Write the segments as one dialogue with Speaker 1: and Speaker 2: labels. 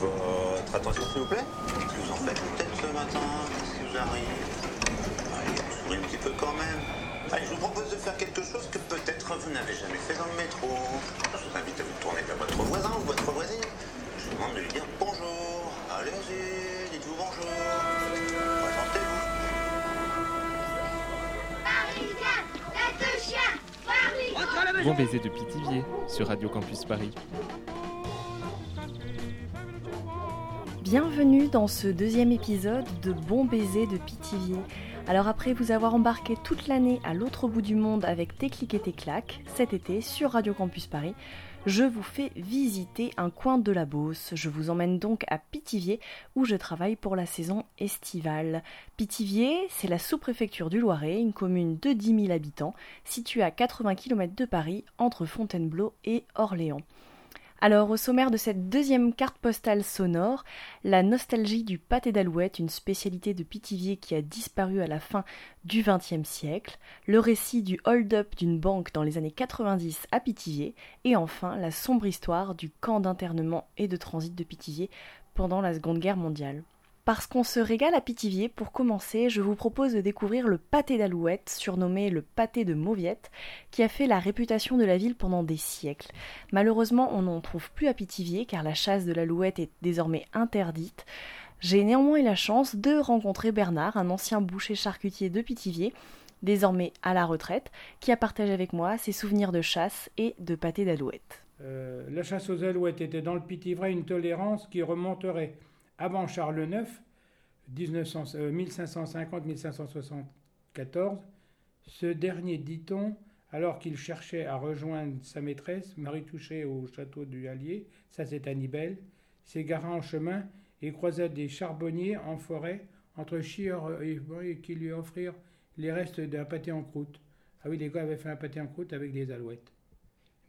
Speaker 1: Votre attention, s'il vous plaît. Qu'est-ce que vous en faites peut-être ce matin? Qu'est-ce qui vous arrive? Allez, souriez un petit peu quand même. Allez, je vous propose de faire quelque chose que peut-être vous n'avez jamais fait dans le métro. Je vous invite à vous tourner vers votre voisin ou votre voisine. Je vous demande de lui dire bonjour. Allez-y, dites-vous bonjour. Présentez-vous.
Speaker 2: Parisien, tête de chien, Paris
Speaker 3: Bon baiser de Pithiviers sur Radio Campus Paris.
Speaker 4: Bienvenue dans ce deuxième épisode de Bon baiser de Pithiviers. Alors après vous avoir embarqué toute l'année à l'autre bout du monde avec Tes clics et tes claques, cet été sur Radio Campus Paris, je vous fais visiter un coin de la Beauce. Je vous emmène donc à Pithiviers où je travaille pour la saison estivale. Pithiviers, c'est la sous-préfecture du Loiret, une commune de 10 000 habitants située à 80 km de Paris entre Fontainebleau et Orléans. Alors, au sommaire de cette deuxième carte postale sonore, la nostalgie du pâté d'alouette, une spécialité de Pithiviers qui a disparu à la fin du XXe siècle, le récit du hold-up d'une banque dans les années 90 à Pithiviers, et enfin la sombre histoire du camp d'internement et de transit de Pithiviers pendant la Seconde Guerre mondiale. Parce qu'on se régale à Pithiviers, pour commencer, je vous propose de découvrir le pâté d'alouette, surnommé le pâté de Mauviette, qui a fait la réputation de la ville pendant des siècles. Malheureusement, on n'en trouve plus à Pithiviers, car la chasse de l'alouette est désormais interdite. J'ai néanmoins eu la chance de rencontrer Bernard, un ancien boucher charcutier de Pithiviers, désormais à la retraite, qui a partagé avec moi ses souvenirs de chasse et de pâté d'alouette.
Speaker 5: Euh, la chasse aux alouettes était dans le Pithiviers une tolérance qui remonterait avant Charles IX, 1550-1574, ce dernier, dit-on, alors qu'il cherchait à rejoindre sa maîtresse, Marie Touchet, au château du Allier, ça c'est à Nibelles, s'égara en chemin et croisa des charbonniers en forêt entre chieurs et qui lui offrirent les restes d'un pâté en croûte. Ah oui, les gars avaient fait un pâté en croûte avec des alouettes.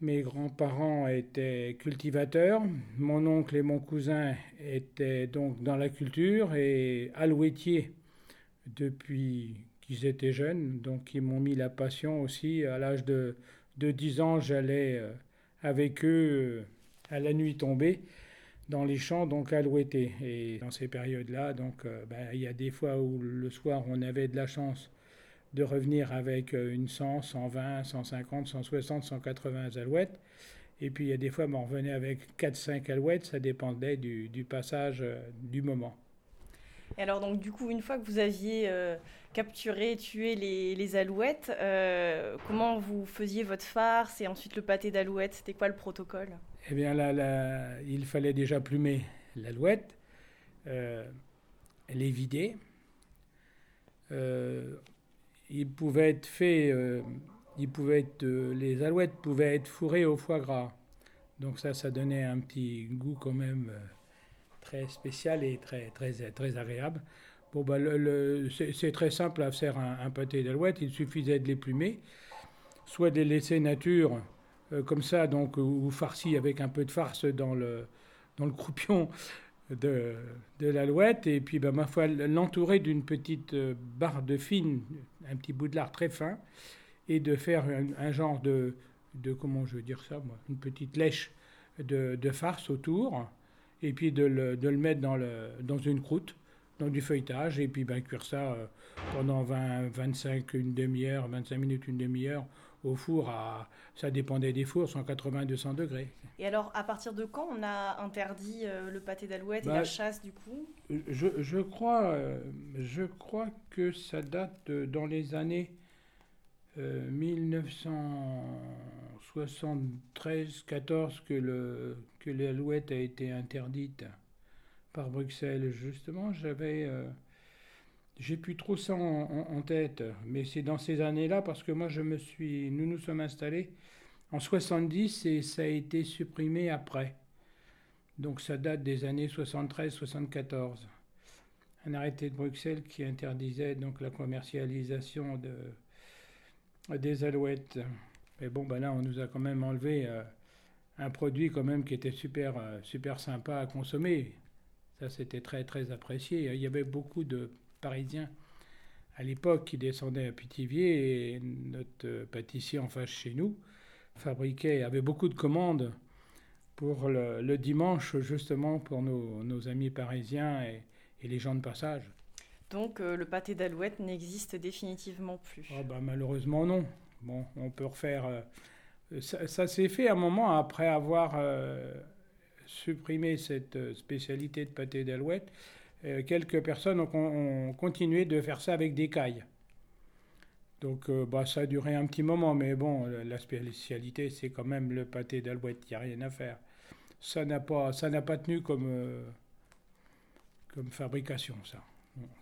Speaker 5: Mes grands-parents étaient cultivateurs, mon oncle et mon cousin étaient donc dans la culture et alouettiers depuis qu'ils étaient jeunes, donc ils m'ont mis la passion aussi. À l'âge de, de 10 ans, j'allais euh, avec eux euh, à la nuit tombée dans les champs, donc alouetter. Et dans ces périodes-là, donc euh, ben, il y a des fois où le soir on avait de la chance de revenir avec une 100, 120, 150, 160, 180 alouettes. Et puis il y a des fois, on revenait avec 4-5 alouettes, ça dépendait du, du passage euh, du moment.
Speaker 4: Et alors, donc, du coup, une fois que vous aviez euh, capturé, tué les, les alouettes, euh, comment vous faisiez votre farce et ensuite le pâté d'alouette C'était quoi le protocole?
Speaker 5: Eh bien, là, là, il fallait déjà plumer l'alouette, euh, les vider. Il pouvait être fait, euh, être, euh, les alouettes pouvaient être fourrées au foie gras. Donc ça, ça donnait un petit goût quand même euh, très spécial et très, très, très agréable. Bon, bah, le, le, c'est très simple à faire un, pâté d'alouette. Il suffisait de les plumer, soit de les laisser nature, euh, comme ça, donc, ou farci avec un peu de farce dans le, dans le croupion de, de l'alouette. Et puis ben, ma foi l'entourer d'une petite euh, barre de fine, un petit bout de lard très fin et de faire un, un, genre de, de, comment je veux dire ça moi, une petite lèche de, de farce autour et puis de le, de le mettre dans, le, dans une croûte, dans du feuilletage et puis ben, cuire ça euh, pendant 20, 25, une demi-heure, 25 minutes, une demi-heure au four à, ça dépendait des fours, 180-200 degrés.
Speaker 4: Et alors, à partir de quand on a interdit euh, le pâté d'alouette
Speaker 5: Bah,
Speaker 4: et la chasse du coup?
Speaker 5: Je, je crois, euh, je crois que ça date dans les années euh, 1973-14 que, le, que l'alouette a été interdite par Bruxelles. Justement, j'avais, euh, j'ai plus trop ça en, tête, mais c'est dans ces années-là parce que moi, je me suis, nous nous sommes installés en 70 et ça a été supprimé après. Donc ça date des années 73-74 un arrêté de Bruxelles qui interdisait donc la commercialisation de, des alouettes. Mais bon, ben là, on nous a quand même enlevé euh, un produit quand même qui était super, euh, super sympa à consommer. Ça, c'était très, très apprécié. Il y avait beaucoup de Parisiens à l'époque qui descendaient à Pithiviers et notre pâtissier en face chez nous fabriquait, avait beaucoup de commandes pour le, le dimanche, justement pour nos, nos amis parisiens et, et les gens de passage.
Speaker 4: Donc euh, le pâté d'alouette n'existe définitivement plus.
Speaker 5: Ah bah, malheureusement non. Bon, on peut refaire. euh, ça ça s'est fait un moment après avoir euh, supprimé cette spécialité de pâté d'alouette. Euh, quelques personnes ont, con- ont continué de faire ça avec des cailles. Donc euh, bah, ça a duré un petit moment, mais bon, la- spécialité c'est quand même le pâté d'alouette, il n'y a rien à faire. Ça n'a pas, pas tenu comme, euh, fabrication, ça.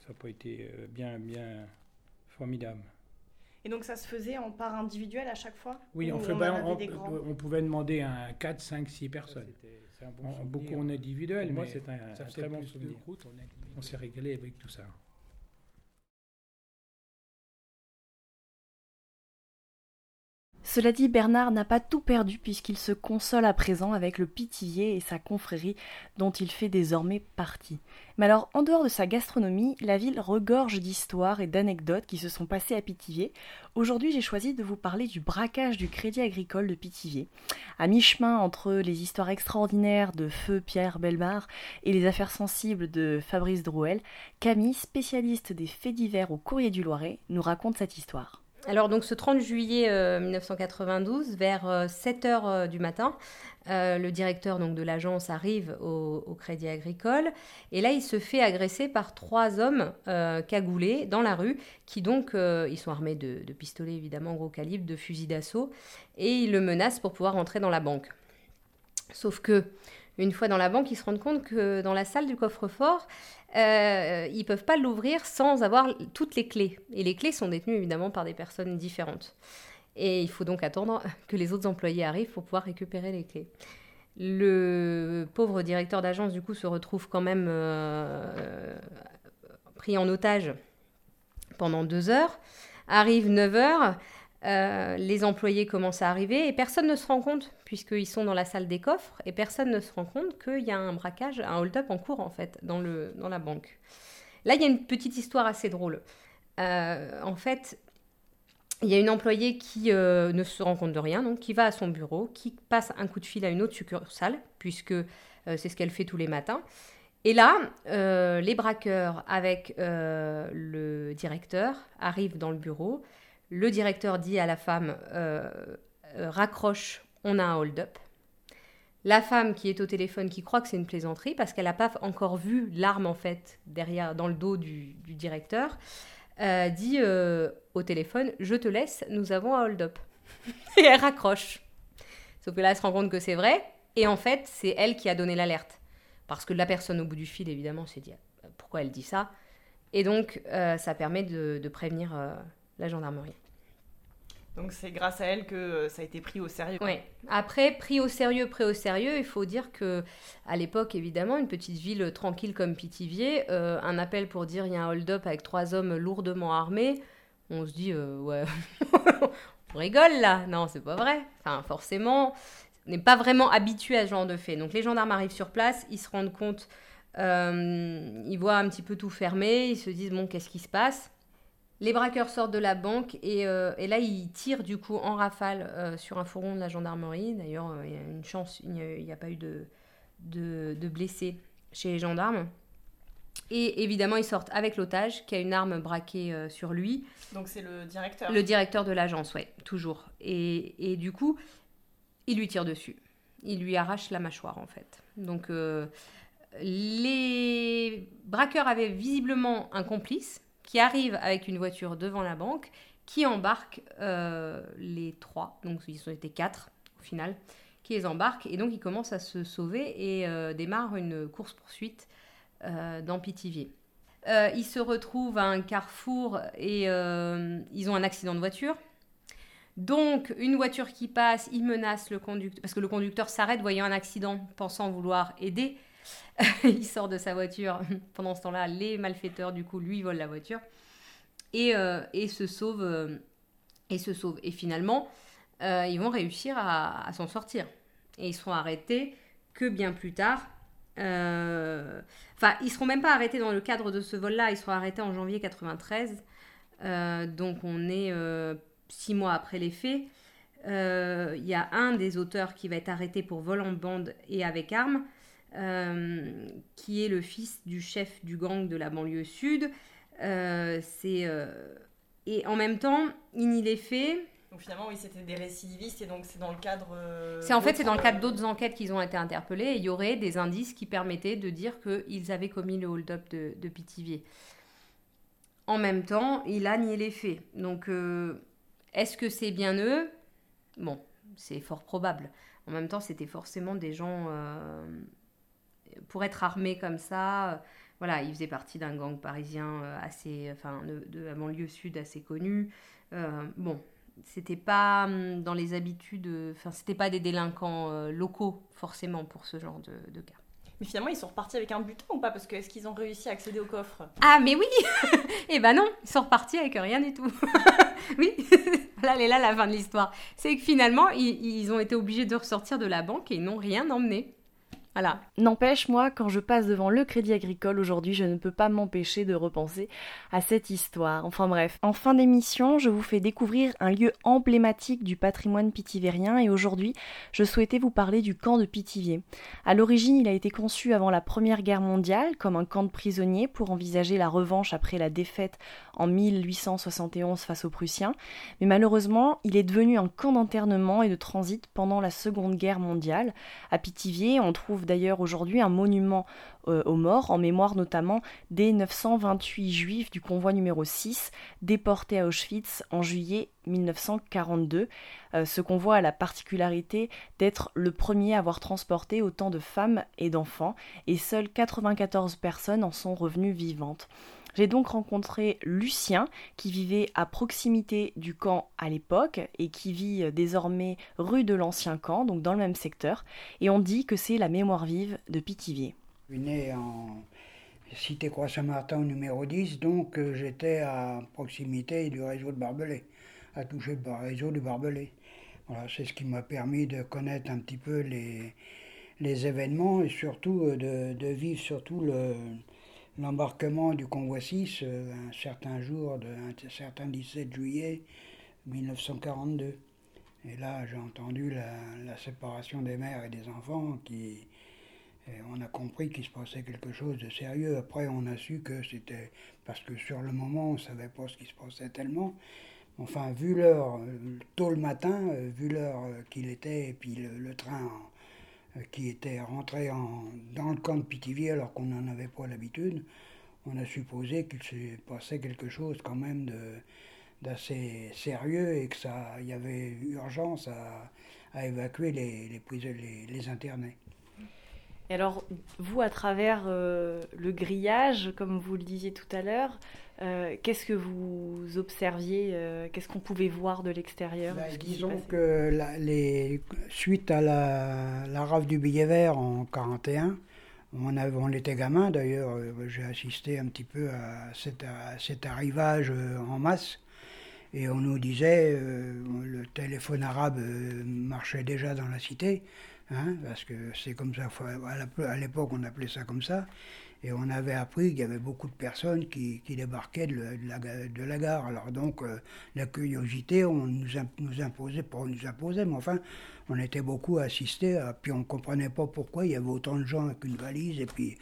Speaker 5: Ça n'a pas été bien, bien formidable.
Speaker 4: Et donc ça se faisait en part individuelle à chaque fois?
Speaker 5: Oui,
Speaker 4: Ou
Speaker 5: on, fait- ben, on,
Speaker 4: grands?
Speaker 5: on pouvait demander à 4, 5, 6 personnes. En- beaucoup en individuel,
Speaker 6: Pour moi,
Speaker 5: mais
Speaker 6: c'est un-
Speaker 5: ça
Speaker 6: un très bon souvenir.
Speaker 5: on, a- on s'est régalé avec tout ça.
Speaker 4: Cela dit, Bernard n'a pas tout perdu puisqu'il se console à présent avec le Pithiviers et sa confrérie dont il fait désormais partie. Mais alors, en dehors de sa gastronomie, la ville regorge d'histoires et d'anecdotes qui se sont passées à Pithiviers. Aujourd'hui, j'ai choisi de vous parler du braquage du Crédit Agricole de Pithiviers. À mi-chemin entre les histoires extraordinaires de Feu Pierre Belmar et les affaires sensibles de Fabrice Drouel, Camille, spécialiste des faits divers au Courrier du Loiret, nous raconte cette histoire.
Speaker 7: Alors donc ce 30 juillet euh, 1992, vers 7 heures euh, du matin, euh, le directeur donc de l'agence arrive au, Crédit Agricole et là il se fait agresser par trois hommes euh, cagoulés dans la rue qui donc euh, ils sont armés de, de pistolets évidemment gros calibre, de fusils d'assaut et ils le menacent pour pouvoir entrer dans la banque. Sauf que une fois dans la banque, ils se rendent compte que dans la salle du coffre-fort, euh, ils peuvent pas l'ouvrir sans avoir toutes les clés. Et les clés sont détenues évidemment par des personnes différentes. Et il faut donc attendre que les autres employés arrivent pour pouvoir récupérer les clés. Le pauvre directeur d'agence, du coup, se retrouve quand même euh, pris en otage pendant deux heures. Arrive 9 heures, euh, les employés commencent à arriver et personne ne se rend compte, puisqu'ils sont dans la salle des coffres, et personne ne se rend compte qu'il y a un braquage, un hold-up en cours, en fait, dans, le, dans la banque. Là, il y a une petite histoire assez drôle. Euh, en fait, il y a une employée qui euh, ne se rend compte de rien, donc qui va à son bureau, qui passe un coup de fil à une autre succursale, puisque c'est ce qu'elle fait tous les matins. Et là, les braqueurs avec le directeur arrivent dans le bureau. Le directeur dit à la femme euh, euh, raccroche, on a un hold-up. La femme qui est au téléphone, qui croit que c'est une plaisanterie parce qu'elle n'a pas encore vu l'arme en fait derrière, dans le dos du, directeur, euh, dit au téléphone Je te laisse, nous avons un hold-up. et elle raccroche. Sauf que là, elle se rend compte que c'est vrai. Et en fait, c'est elle qui a donné l'alerte. Parce que la personne au bout du fil, évidemment, s'est dit Pourquoi elle dit ça? Et donc, ça permet de, prévenir la gendarmerie.
Speaker 8: Donc c'est grâce à elle que euh, ça a été pris au sérieux.
Speaker 7: Ouais. Après, pris au sérieux, pris au sérieux, il faut dire que à l'époque, évidemment, une petite ville tranquille comme Pithiviers, euh, un appel pour dire il y a un hold-up avec trois hommes lourdement armés, on se dit euh, ouais, on rigole là. Non, c'est pas vrai. Enfin, forcément, on n'est pas vraiment habitué à ce genre de fait. Donc les gendarmes arrivent sur place, ils se rendent compte, euh, ils voient un petit peu tout fermé, ils se disent bon, qu'est-ce qui se passe? Les braqueurs sortent de la banque et, euh, et là ils tirent du coup en rafale euh, sur un fourgon de la gendarmerie. D'ailleurs, euh, il y a une chance, il n'y a, pas eu de, de, de blessés chez les gendarmes. Et évidemment, ils sortent avec l'otage qui a une arme braquée euh, sur lui.
Speaker 8: Donc c'est le directeur.
Speaker 7: Le directeur de l'agence, ouais, toujours. Et, et du coup, il lui tire dessus. Il lui arrache la mâchoire en fait. Donc les braqueurs avaient visiblement un complice qui arrive avec une voiture devant la banque, qui embarque euh, les trois, donc ils ont été quatre au final, qui les embarquent et donc ils commencent à se sauver et euh, démarrent une course-poursuite euh, dans Pithiviers. Ils se retrouvent à un carrefour et ils ont un accident de voiture. Donc, une voiture qui passe, ils menacent le conducteur, parce que le conducteur s'arrête voyant un accident, pensant vouloir aider. il sort de sa voiture. Pendant ce temps-là, les malfaiteurs, du coup, lui volent la voiture et, euh, se sauvent. euh, et. Et finalement, euh, ils vont réussir à, s'en sortir. Et ils seront arrêtés que bien plus tard. Euh, Enfin, ils seront même pas arrêtés dans le cadre de ce vol-là. Ils seront arrêtés en janvier 93. Euh, donc, on est euh, six mois après les faits. Euh, Il y a un des auteurs qui va être arrêté pour vol en bande et avec armes, euh, qui est le fils du chef du gang de la banlieue sud. Euh, c'est et en même temps, il n'y les fait.
Speaker 8: Donc finalement, oui, c'était des récidivistes et donc c'est dans le cadre. euh,
Speaker 7: C'est en fait c'est dans le cadre
Speaker 8: euh,
Speaker 7: d'autres enquêtes qu'ils ont été interpellés et il y aurait des indices qui permettaient de dire qu'ils avaient commis le hold-up de, de Pithiviers. En même temps, il a nié les faits. Donc, euh, est-ce que c'est bien eux? Bon, c'est fort probable. En même temps, c'était forcément des gens euh, pour être armés comme ça. euh, voilà, ils faisaient partie d'un gang parisien euh, assez, enfin, de, de la banlieue sud assez connu. Euh, bon, c'était pas hum, dans les habitudes, enfin, c'était pas des délinquants locaux forcément pour ce genre de, de cas.
Speaker 8: Mais finalement, ils sont repartis avec un butin ou pas? Parce que est-ce qu'ils ont réussi à accéder au coffre?
Speaker 7: Ah, mais oui Eh ben non, ils sont repartis avec rien du tout. oui, là, elle est là la fin de l'histoire. C'est que finalement, ils, ils ont été obligés de ressortir de la banque et ils n'ont rien emmené. Voilà.
Speaker 4: N'empêche, moi, quand je passe devant le Crédit Agricole aujourd'hui, je ne peux pas m'empêcher de repenser à cette histoire. Enfin bref, en fin d'émission, je vous fais découvrir un lieu emblématique du patrimoine pitivérien et aujourd'hui, je souhaitais vous parler du camp de Pithiviers. À l'origine, il a été conçu avant la Première Guerre mondiale comme un camp de prisonniers pour envisager la revanche après la défaite en 1871 face aux Prussiens, mais malheureusement, il est devenu un camp d'internement et de transit pendant la Seconde Guerre mondiale. À Pithiviers, on trouve d'ailleurs aujourd'hui un monument euh, aux morts, en mémoire notamment des 928 juifs du convoi numéro 6 déportés à Auschwitz en juillet 1942. Euh, ce convoi a la particularité d'être le premier à avoir transporté autant de femmes et d'enfants, et seules 94 personnes en sont revenues vivantes. J'ai donc rencontré Lucien, qui vivait à proximité du camp à l'époque et qui vit désormais rue de l'ancien camp, donc dans le même secteur, et on dit que c'est la mémoire vive de Pithiviers.
Speaker 6: Je suis né en cité Croix-Saint-Martin au numéro 10, donc euh, j'étais à proximité du réseau de Barbelé, à toucher le réseau du Barbelé. Voilà, c'est ce qui m'a permis de connaître un petit peu les, les événements et surtout euh, de, de vivre surtout le, l'embarquement du convoi 6 euh, un certain jour, de, un certain 17 juillet 1942. Et là, j'ai entendu la, séparation des mères et des enfants qui, et on a compris qu'il se passait quelque chose de sérieux. Après, on a su que c'était parce que sur le moment, on ne savait pas ce qui se passait tellement. Enfin, vu l'heure, euh, tôt le matin, euh, vu l'heure euh, qu'il était, et puis le, train euh, qui était rentré en, dans le camp de Pithiviers alors qu'on n'en avait pas l'habitude, on a supposé qu'il se passait quelque chose quand même d'assez sérieux et que y avait urgence à, évacuer les, les, les, les internés.
Speaker 4: Et alors, vous, à travers euh, le grillage, comme vous le disiez tout à l'heure, euh, qu'est-ce que vous observiez euh, Qu'est-ce qu'on pouvait voir de l'extérieur s'y
Speaker 6: disons que la- les, suite à la, la rafle du billet vert en 41, on, avait, on était gamin d'ailleurs, j'ai assisté un petit peu à cet, à cet arrivage en masse. Et on nous disait, le téléphone arabe marchait déjà dans la cité, hein, parce que c'est comme ça, à l'époque on appelait ça comme ça. Et on avait appris qu'il y avait beaucoup de personnes qui, débarquaient de, la, gare. Alors donc, euh, la curiosité, on nous, nous imposait, pas on nous imposait, mais enfin, on était beaucoup à- puis on ne comprenait pas pourquoi il y avait autant de gens avec une valise et puis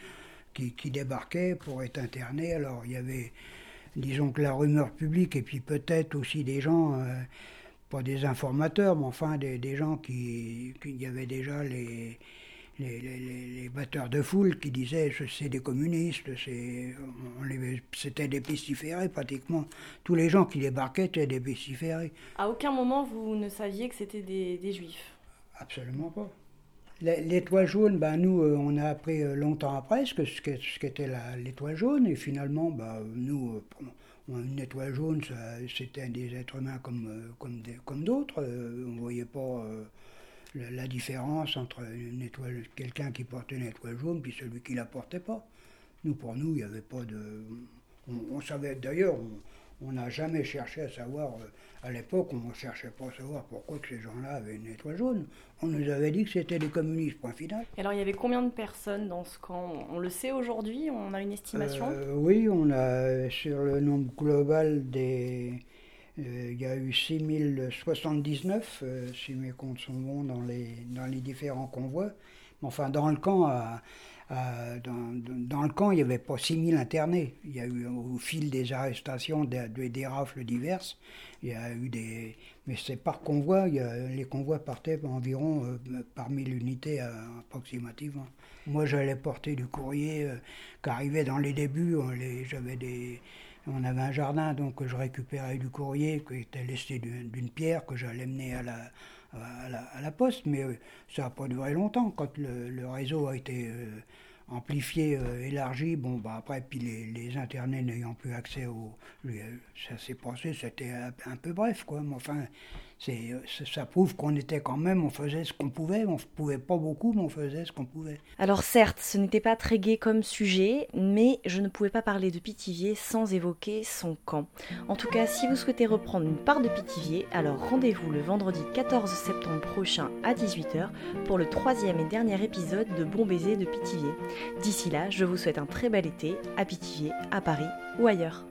Speaker 6: qui, qui débarquaient pour être internés. Alors il y avait, disons que la rumeur publique, et puis peut-être aussi des gens, euh, pas des informateurs, mais enfin des, des gens qui, qui- il y avait déjà les, les, les- les- les batteurs de foule qui disaient c'est des communistes, c'était des pestiférés pratiquement. Tous les gens qui débarquaient étaient des pestiférés.
Speaker 4: À aucun moment, vous ne saviez que c'était des, des juifs.
Speaker 6: Absolument pas. L'é- L'étoile jaune, ben nous, euh, on a appris euh, longtemps après ce que- ce qu'était la- l'étoile jaune, et finalement, ben, nous, euh, une étoile jaune, c'était des êtres humains comme, euh, comme, comme d'autres. euh, on ne voyait pas euh, la, différence entre quelqu'un qui portait une étoile jaune, puis celui qui la portait pas. Nous, pour nous, il n'y avait pas de. On, savait, d'ailleurs, on n'a jamais cherché à savoir. euh, à l'époque, on ne cherchait pas à savoir pourquoi que ces gens-là avaient une étoile jaune. On nous avait dit que c'était des communistes, point final.
Speaker 4: Et alors, il y avait combien de personnes dans ce camp? On le sait aujourd'hui On a une estimation?
Speaker 6: Euh, oui, on a sur le nombre global des, Euh, il y a eu 6079, euh, si mes comptes sont bons, dans les, dans les différents convois. Enfin, dans le camp, dans, le camp, il n'y avait pas 6000 internés. Il y a eu, au fil des arrestations, des, des rafles diverses, il y a eu des. Mais c'est par convoi, les convois partaient environ par 1000 unités approximativement. Moi, j'allais porter du courrier qui arrivait dans les débuts. J'avais des on avait un jardin, donc je récupérais du courrier qui était laissé d'une pierre que j'allais mener à la, à la, poste, mais euh, ça n'a pas duré longtemps. Quand le, réseau a été euh, amplifié, euh, élargi, bon, bah après, puis les, les internés n'ayant plus accès au. Ça s'est passé, c'était un, peu bref, quoi. Mais enfin, ça prouve qu'on était quand même, on faisait ce qu'on pouvait, on ne pouvait pas beaucoup, mais on faisait ce qu'on pouvait.
Speaker 4: Alors certes, ce n'était pas très gai comme sujet, mais je ne pouvais pas parler de Pithiviers sans évoquer son camp. En tout cas, si vous souhaitez reprendre une part de Pithiviers, alors rendez-vous le vendredi 14 septembre prochain à 18h pour le troisième et dernier épisode de Bon Baiser de Pithiviers. D'ici là, je vous souhaite un très bel été à Pithiviers, à Paris ou ailleurs.